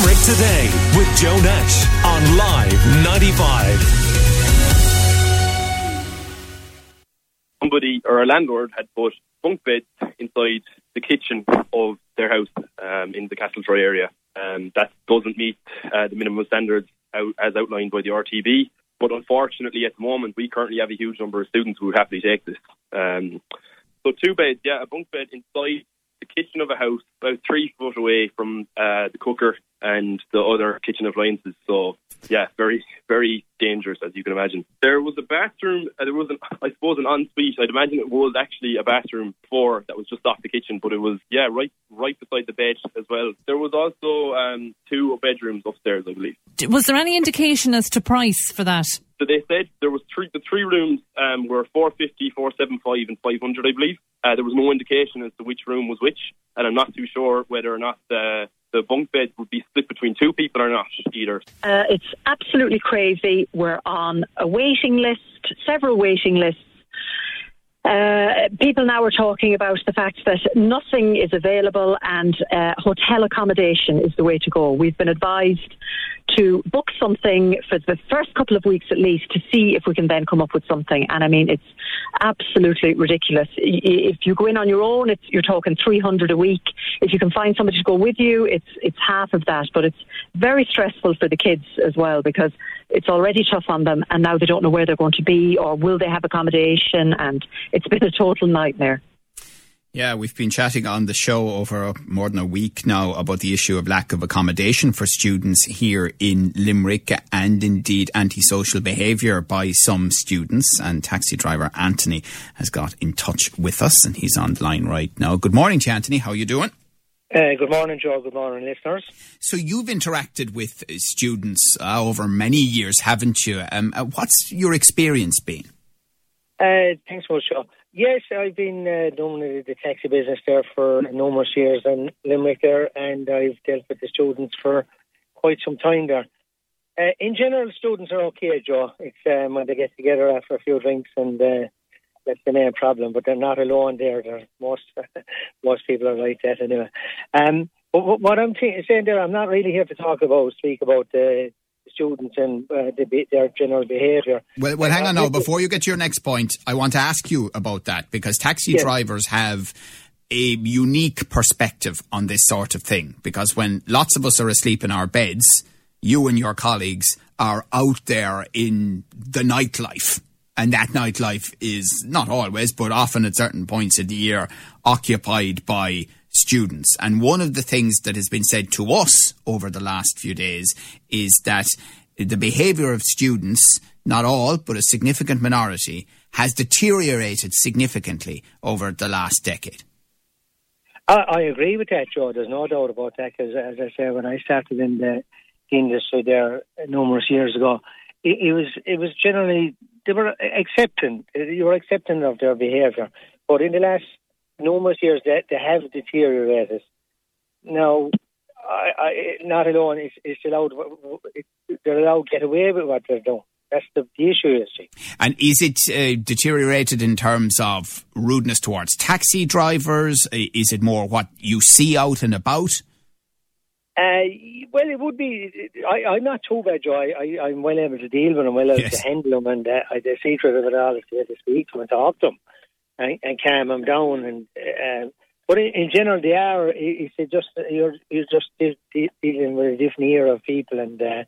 Limerick Today with Joe Nash on Live 95. Somebody or a landlord had put bunk beds inside the kitchen of their house um, in the Castletroy area. Um, that doesn't meet uh, the minimum standards out, as outlined by the RTB. But unfortunately, at the moment, we currently have a huge number of students who would happily take this. Um, so two beds, yeah, a bunk bed inside the kitchen of a house, about three foot away from uh, the cooker and the other kitchen appliances. So, yeah, very, very dangerous, as you can imagine. There was a bathroom, uh, there was, an, I suppose, an ensuite. I'd imagine it was actually a bathroom before that was just off the kitchen, but it was, yeah, right right beside the bed as well. There was also um, two bedrooms upstairs, I believe. Was there any indication as to price for that? So they said there was three. The three rooms um, were 450, 475 and 500, I believe. Uh, there was no indication as to which room was which, and I'm not too sure whether or not the the bunk beds would be split between two people or not either. Uh, it's absolutely crazy. We're on a waiting list, several waiting lists. Uh, people now are talking about the fact that nothing is available and uh, hotel accommodation is the way to go. We've been advised to book something for the first couple of weeks at least to see if we can then come up with something. And I mean, it's absolutely ridiculous. If you go in on your own, you're talking 300 a week. If you can find somebody to go with you, it's, it's half of that. But it's very stressful for the kids as well because it's already tough on them and now they don't know where they're going to be or will they have accommodation and it's been a total nightmare. Yeah, we've been chatting on the show over more than a week now about the issue of lack of accommodation for students here in Limerick and indeed antisocial behaviour by some students. And taxi driver Anthony has got in touch with us and he's on the line right now. Good morning to you, Anthony. How are you doing? Uh, good morning, Joe. Good morning, listeners. So you've interacted with students uh, over many years, haven't you? Um, uh, what's your experience been? Uh, thanks much, Joe. Yes, I've been uh, doing the taxi business there for numerous years in Limerick there, and I've dealt with the students for quite some time there. Uh, in general, students are okay, Joe. It's um, when they get together after a few drinks, and uh, that's the main problem. But they're not alone there. They're, most most people are like that anyway. Um, but what I'm t- saying there, I'm not really here to talk about, speak about the students and uh, the, their general behaviour. Well, well, hang on now. Before you get to your next point, I want to ask you about that because taxi yes. drivers have a unique perspective on this sort of thing. Because when lots of us are asleep in our beds, you and your colleagues are out there in the nightlife. And that nightlife is not always, but often at certain points of the year, occupied by students. And one of the things that has been said to us over the last few days is that the behaviour of students, not all, but a significant minority, has deteriorated significantly over the last decade. I, I agree with that, Joe. There's no doubt about that. Because as I said, when I started in the industry there numerous years ago, it, it was it was generally they were accepting you were accepting of their behaviour. But in the last numerous years that they, have deteriorated. Now, I, I, not alone is, is allowed. They're allowed to get away with what they're doing. That's the, the issue, you see. And is it uh, deteriorated in terms of rudeness towards taxi drivers? Is it more what you see out and about? Uh, well, it would be. I, am not too bad, Joe. I, am well able to deal with them, well able yes. to handle them, and uh, I see through it all to speak to them and talk to them and, and calm them down. And uh, but in, in, general, they are. It's just you're you're just dealing with a different era of people, and uh,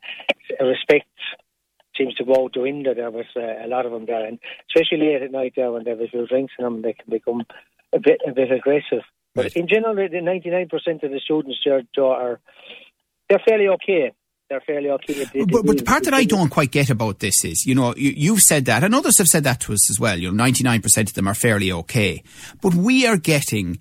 respect seems to go out the window. There was uh, a lot of them there, and especially late at night there when there was a few drinks in them, they can become a bit a bit aggressive. But right. in general, the ninety nine percent of the students there are they're fairly okay they're fairly okay. They, but, but the part that I don't quite get about this is, you know, you, have said that, and others have said that to us as well. You know, ninety nine percent of them are fairly okay, but we are getting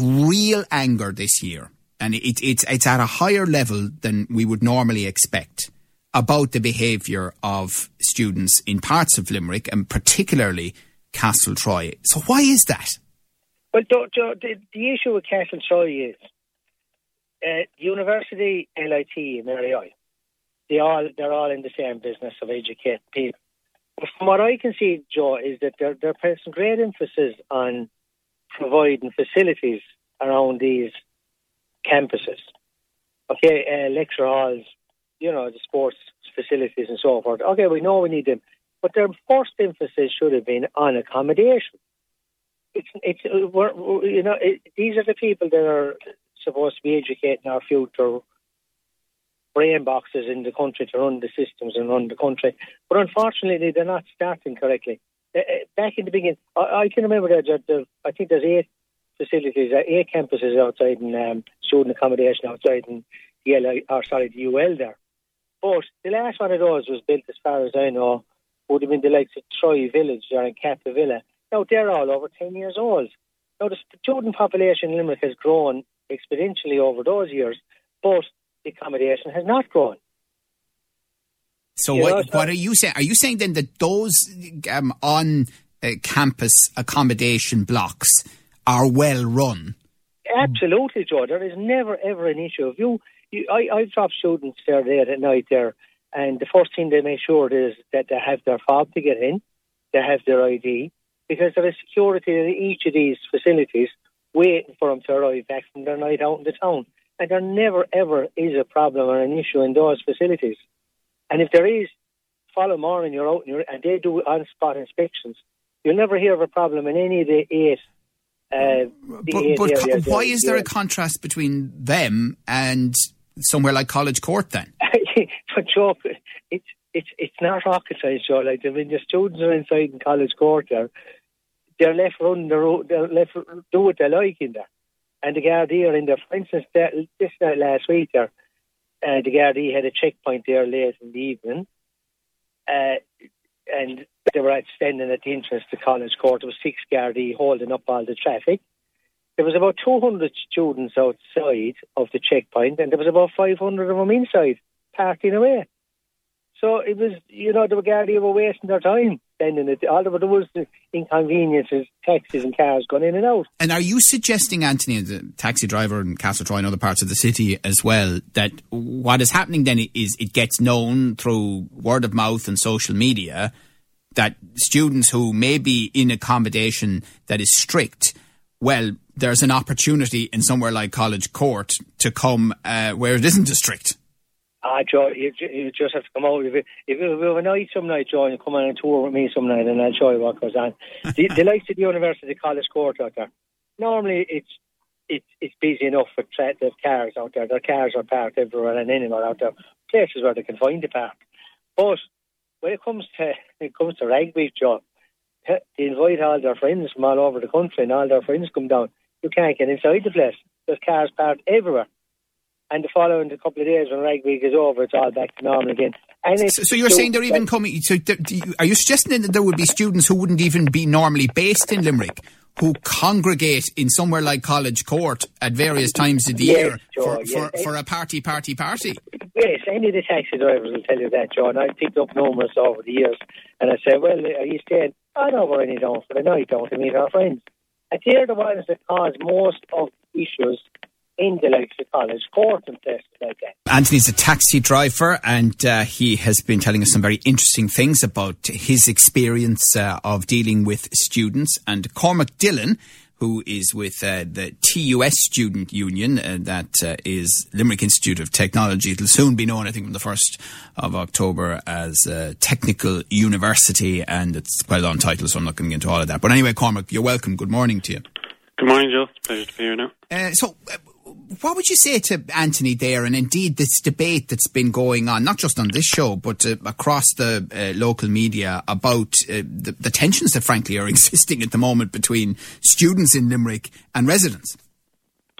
real anger this year, and it, it's it's at a higher level than we would normally expect about the behaviour of students in parts of Limerick and particularly Castletroy. So why is that? Well, the, the issue with Castletroy is uh, university, LIT, and RAI, they all they're all in the same business of educating people. But from what I can see, Joe, is that they're they're putting great emphasis on providing facilities around these campuses. Okay, uh, lecture halls, you know, the sports facilities and so forth. Okay, we know we need them, but their first emphasis should have been on accommodation. It's, it's, we're, we're, you know, it, these are the people that are supposed to be educating our future brain boxes in the country to run the systems and run the country. But unfortunately, they're not starting correctly. Uh, uh, back in the beginning, I, can remember that, that I think there's eight facilities, uh, eight campuses outside in um, student accommodation outside in the LI, or sorry, the UL there. But the last one of those was built, as far as I know, would have been the likes of Troy Village or in Villa. Now they're all over ten years old. Now the student population in Limerick has grown exponentially over those years, but the accommodation has not grown. So you what, know, so what are you saying? Are you saying then that those um, on uh, campus accommodation blocks are well run? Absolutely, Joe. There is never ever an issue. If you, you I, I drop students there late at night there, and the first thing they make sure is that they have their fob to get in, they have their ID, because there is security in each of these facilities waiting for them to arrive back from their night out in the town. And there never ever is a problem or an issue in those facilities. And if there is, follow more and you're out and, you're, and they do on spot inspections. You'll never hear of a problem in any of the eight. Uh, but, but co- why is there a contrast between them and somewhere like College Court then? but Joe, it's it's it's not rocket science, Joe. Like I mean, the students are inside in College Court there. They're left running the road. They're left do what they like in there. And the Gardaí are in there. For instance, this night last week there, uh, the Gardaí had a checkpoint there late in the evening, uh, and they were standing at the entrance to College Court. There was six Gardaí holding up all the traffic. There was about 200 students outside of the checkpoint, and there was about 500 of them inside, parking away. So it was, you know, the Gardaí were wasting their time spending it. All of it was inconveniences, taxis and cars going in and out. And are you suggesting, Anthony, the taxi driver in Castletroy and other parts of the city as well, that what is happening then is it gets known through word of mouth and social media that students who may be in accommodation that is strict, well, there's an opportunity in somewhere like College Court to come uh, where it isn't as strict. Ah, Joe, you, you just have to come out. If, you, if you have a night some night, Joe, you come on a tour with me some night and I'll show you what goes on. the, the likes of the University College Court out there, normally it's it's it's busy enough for tra- there's cars out there. Their cars are parked everywhere and anywhere out there, places where they can find the park. But when it comes to when it comes to rugby, Joe, they invite all their friends from all over the country and all their friends come down. You can't get inside the place. There's cars parked everywhere and the following couple of days when rugby week is over, it's all back to normal again. So, so, you're saying they're even coming? So you, are you suggesting that there would be students who wouldn't even be normally based in Limerick? Who congregate in somewhere like College Court at various times of the yes, year for, yes. for, for, a party, party, party? Yes, any of the taxi drivers will tell you that, John. I've picked up numerous over the years, and I say, "Well, are you staying?" Oh, I don't know we're only I know the night, down to meet our friends. And they're the ones that cause most of the issues in the likes of College Court and places like that. Anthony's a taxi driver and uh, he has been telling us some very interesting things about his experience uh, of dealing with students. And Cormac Dillon, who is with uh, the TUS Student Union, uh, that uh, is Limerick Institute of Technology. It'll soon be known, I think, from the 1st of October as uh, Technical University, and it's quite a long title, so I'm not going to get into all of that. But anyway, Cormac, you're welcome. Good morning to you. Good morning, Joe. Pleasure to be here now. Uh, so, what would you say to Anthony there, and indeed this debate that's been going on, not just on this show, but uh, across the uh, local media about uh, the, the, tensions that, frankly, are existing at the moment between students in Limerick and residents?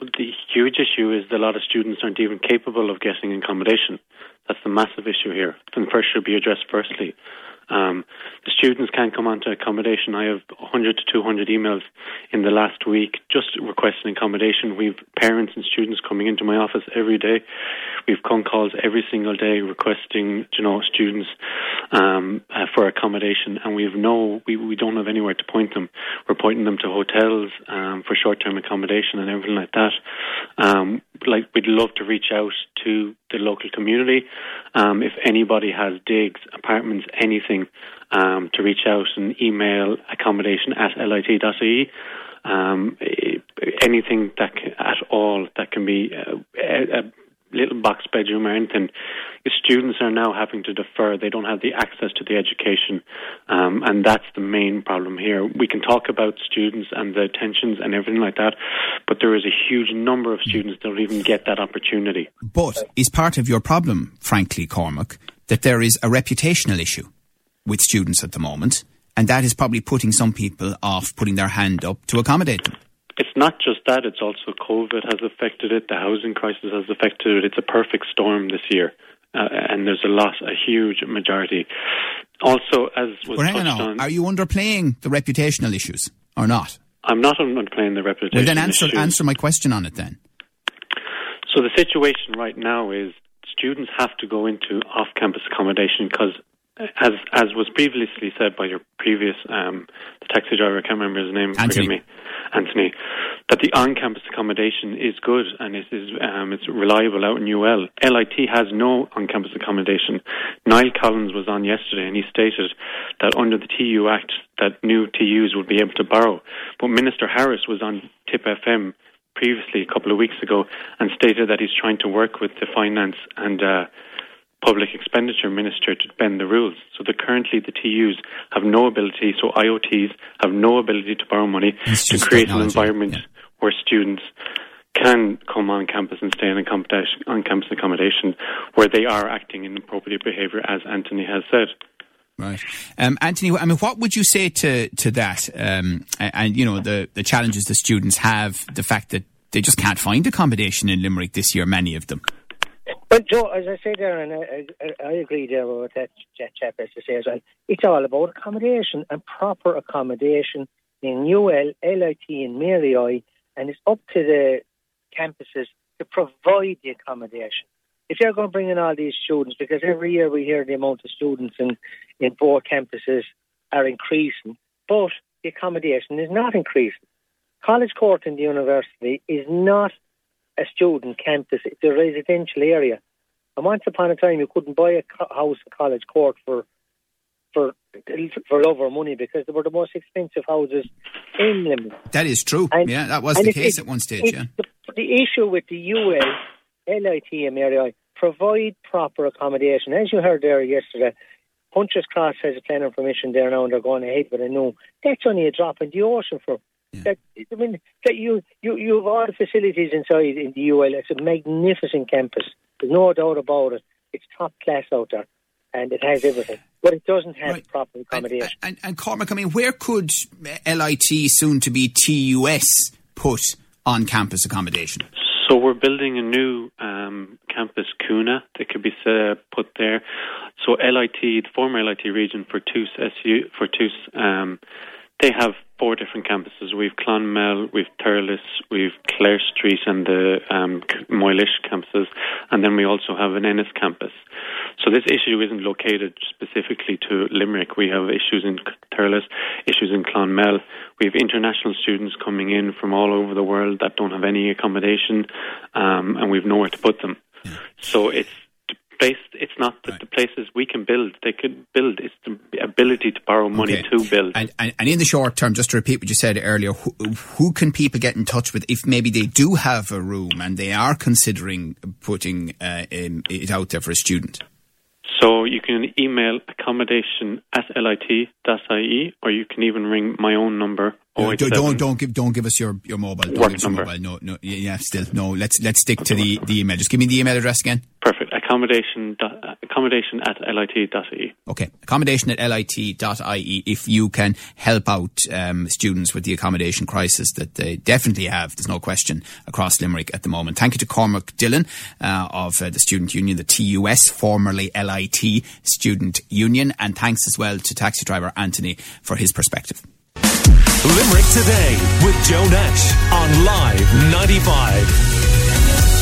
The huge issue is that a lot of students aren't even capable of getting accommodation. That's the massive issue here, and first should be addressed firstly. Um, the students can't come onto accommodation. I have 100 to 200 emails in the last week just requesting accommodation. We've parents and students coming into my office every day. We've phone calls every single day requesting, you know, students um, uh, for accommodation, and we've no, we we don't have anywhere to point them. We're pointing them to hotels um, for short-term accommodation and everything like that. Um, like we'd love to reach out to the local community. Um, if anybody has digs, apartments, anything, um, to reach out and email accommodation at lit.ie. Um, anything that can, at all that can be a uh, little box bedroom or anything. Students are now having to defer. They don't have the access to the education, um, and that's the main problem here. We can talk about students and the tensions and everything like that, but there is a huge number of students that don't even get that opportunity. But is part of your problem, frankly, Cormac, that there is a reputational issue with students at the moment, and that is probably putting some people off putting their hand up to accommodate them? It's not just that, it's also COVID has affected it, the housing crisis has affected it. It's a perfect storm this year. Uh, and there's a lot, a huge majority. Also, as was well, touched on, are you underplaying the reputational issues or not? I'm not underplaying the reputational. Well, then answer issues. answer my question on it then. So the situation right now is students have to go into off-campus accommodation because, as as was previously said by your previous um, the taxi driver, I can't remember his name. Anthony. Forgive me, Anthony. That the on-campus accommodation is good and it is um, it's reliable out in UL. LIT has no on-campus accommodation. Niall Collins was on yesterday and he stated that under the TU Act that new TUs would be able to borrow. But Minister Harris was on Tipp FM previously a couple of weeks ago and stated that he's trying to work with the finance and uh, public expenditure minister to bend the rules. So that currently the TUs have no ability, so IOTs have no ability to borrow money to create an environment yeah. Where students can come on campus and stay in accommodation, on campus accommodation where they are acting in appropriate behaviour, as Anthony has said. Right, um, Anthony. I mean, what would you say to to that? Um, and, and you know the the challenges the students have, the fact that they just can't find accommodation in Limerick this year. Many of them. But Joe, as I say there, and I, I, I agree there with that, that chap as to say as well, it's all about accommodation and proper accommodation in UL, LIT and Mary I, and it's up to the campuses to provide the accommodation. If you're going to bring in all these students, because every year we hear the amount of students in, in both campuses are increasing, but the accommodation is not increasing. College Court in the university is not a student campus, it's a residential area. And once upon a time, you couldn't buy a house in College Court for for for over money because they were the most expensive houses in Limerick. That is true. And- yeah, that was the case it- at one stage. Yeah. The, the issue with the UL, LIT and Mary I, provide proper accommodation. As you heard there yesterday, Puncher's Cross has a planning permission there now and they're going ahead with a no. That's only a drop in the ocean for that, I mean, that you, you, you have all the facilities inside in the UL. It's a magnificent campus. There's no doubt about it. It's top class out there and it has everything. But it doesn't have Right. proper accommodation. and, and Cormac, I mean, where could LIT, soon to be TUS, put on campus accommodation? So we're building a new um, campus, Coonagh, that could be uh, put there. So LIT, the former LIT region for TUS, SU, for TUS, um, they have four different campuses. We've Clonmel, we've Thurles, we've Clare Street and the um, Moylish campuses, and then we also have an Ennis campus. So this issue isn't located specifically to Limerick. We have issues in Thurles, issues in Clonmel. We have international students coming in from all over the world that don't have any accommodation, um, and we've nowhere to put them. So it's based. It's not that the places we can build. They could build. It's the ability to borrow money Okay. to build. And, and, and in the short term, just to repeat what you said earlier, who, who can people get in touch with if maybe they do have a room and they are considering putting uh, um, it out there for a student? So you can email accommodation at lit.ie or you can even ring my own number. No, don't, don't don't give don't give us your, your mobile. Don't Work give us number. mobile. No, no, yeah, yeah, still no. Let's let's stick to the, the email. Just give me the email address again. Perfect. Accommodation, dot- uh, accommodation at lit.ie. Okay, accommodation at lit.ie. If you can help out um, students with the accommodation crisis that they definitely have, there's no question across Limerick at the moment. Thank you to Cormac Dillon uh, of uh, the Student Union, the TUS, formerly LIT Student Union, and thanks as well to taxi driver Anthony for his perspective. Limerick Today with Joe Nash on Live 95.